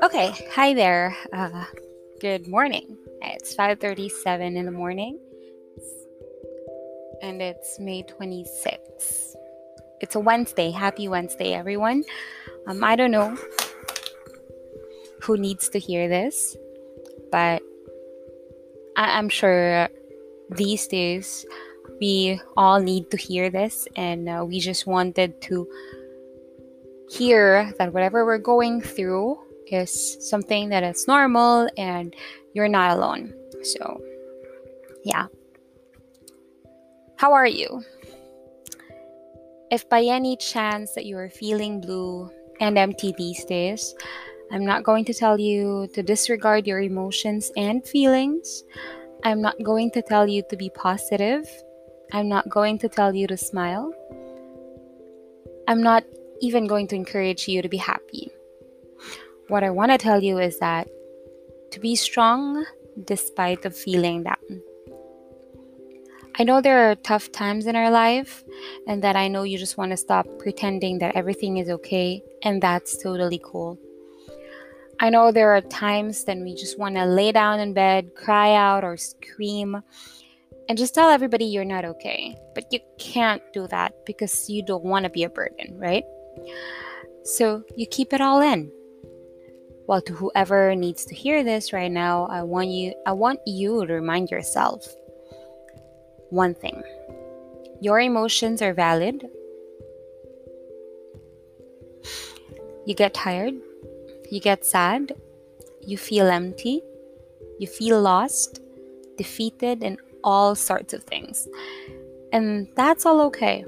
Okay, hi there. Uh, good morning. It's 5:37 in the morning, and it's May 26th. It's a Wednesday. Happy Wednesday, everyone. Um, I don't know who needs to hear this, but I- I'm sure these days we all need to hear this, and uh, we just wanted to hear that whatever we're going through is something that is normal and you're not alone. So, yeah. How are you? If by any chance that you are feeling blue and empty these days, I'm not going to tell you to disregard your emotions and feelings. I'm not going to tell you to be positive. I'm not going to tell you to smile. I'm not even going to encourage you to be happy what I want to tell you is that to be strong despite the feeling down. I know there are tough times in our life, and that I know you just want to stop pretending that everything is okay, and that's totally cool. I know there are times when we just want to lay down in bed, cry out, or scream, and just tell everybody you're not okay. But you can't do that because you don't want to be a burden, right? So you keep it all in well to whoever needs to hear this right now i want you i want you to remind yourself one thing. Your emotions are valid. You get tired. You get sad. You feel empty. You feel lost defeated and all sorts of things. And that's all okay.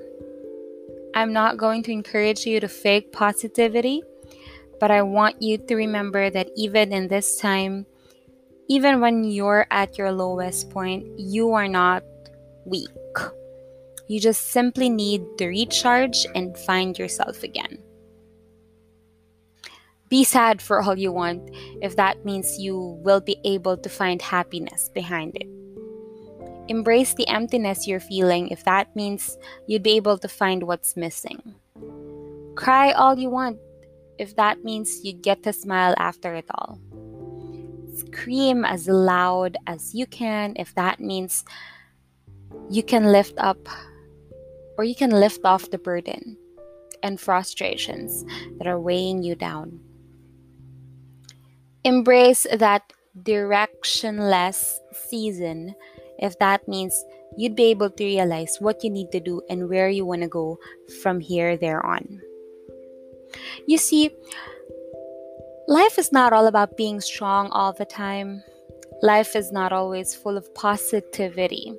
I'm not going to encourage you to fake positivity but I want you to remember that even in this time, even when you're at your lowest point, you are not weak. You just simply need to recharge and find yourself again. Be sad for all you want if that means you will be able to find happiness behind it. Embrace the emptiness you're feeling if that means you'd be able to find what's missing. Cry all you want if that means you get to smile after it all. Scream as loud as you can if that means you can lift up or you can lift off the burden and frustrations that are weighing you down. Embrace that directionless season if that means you'd be able to realize what you need to do and where you want to go from here there on. You see, life is not all about being strong all the time. Life is not always full of positivity.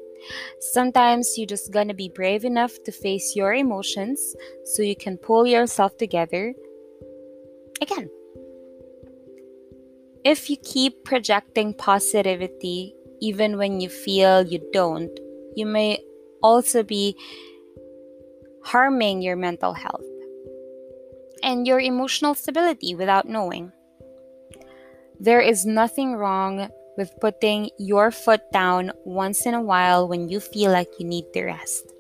Sometimes you're just gonna be brave enough to face your emotions so you can pull yourself together again. If you keep projecting positivity even when you feel you don't, you may also be harming your mental health and your emotional stability without knowing. There is nothing wrong with putting your foot down once in a while when you feel like you need to rest.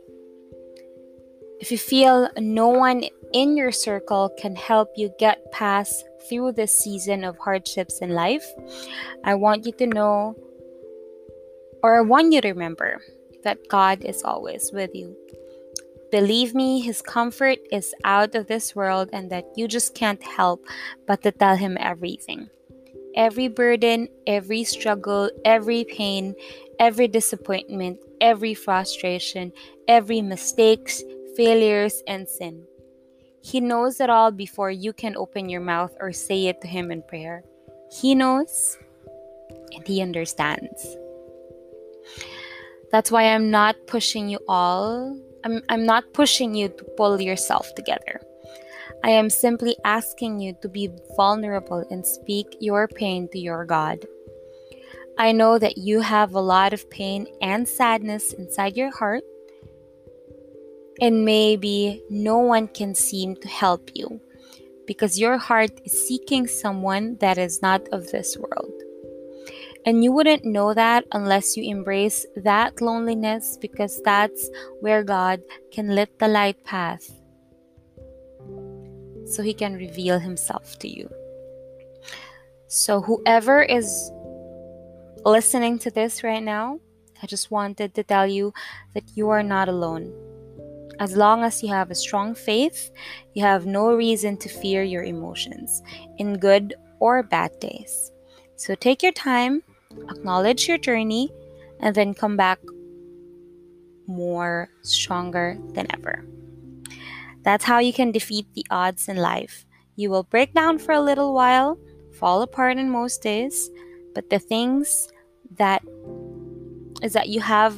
If you feel no one in your circle can help you get past through this season of hardships in life, I want you to know, or I want you to remember, that God is always with you. Believe me, his comfort is out of this world and that you just can't help but to tell him everything. Every burden, every struggle, every pain, every disappointment, every frustration, every mistakes, failures, and sin. He knows it all before you can open your mouth or say it to him in prayer. He knows and he understands. That's why I'm not pushing you all I'm, I'm not pushing you to pull yourself together. I am simply asking you to be vulnerable and speak your pain to your God. I know that you have a lot of pain and sadness inside your heart, and maybe no one can seem to help you because your heart is seeking someone that is not of this world. And you wouldn't know that unless you embrace that loneliness because that's where God can lit the light path so He can reveal Himself to you. So, whoever is listening to this right now, I just wanted to tell you that you are not alone. As long as you have a strong faith, you have no reason to fear your emotions, in good or bad days. So take your time, acknowledge your journey, and then come back more stronger than ever. That's how you can defeat the odds in life. You will break down for a little while, fall apart in most days, but the things that is that you have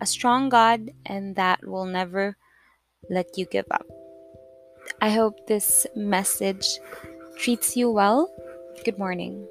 a strong God and that will never let you give up. I hope this message treats you well. Good morning.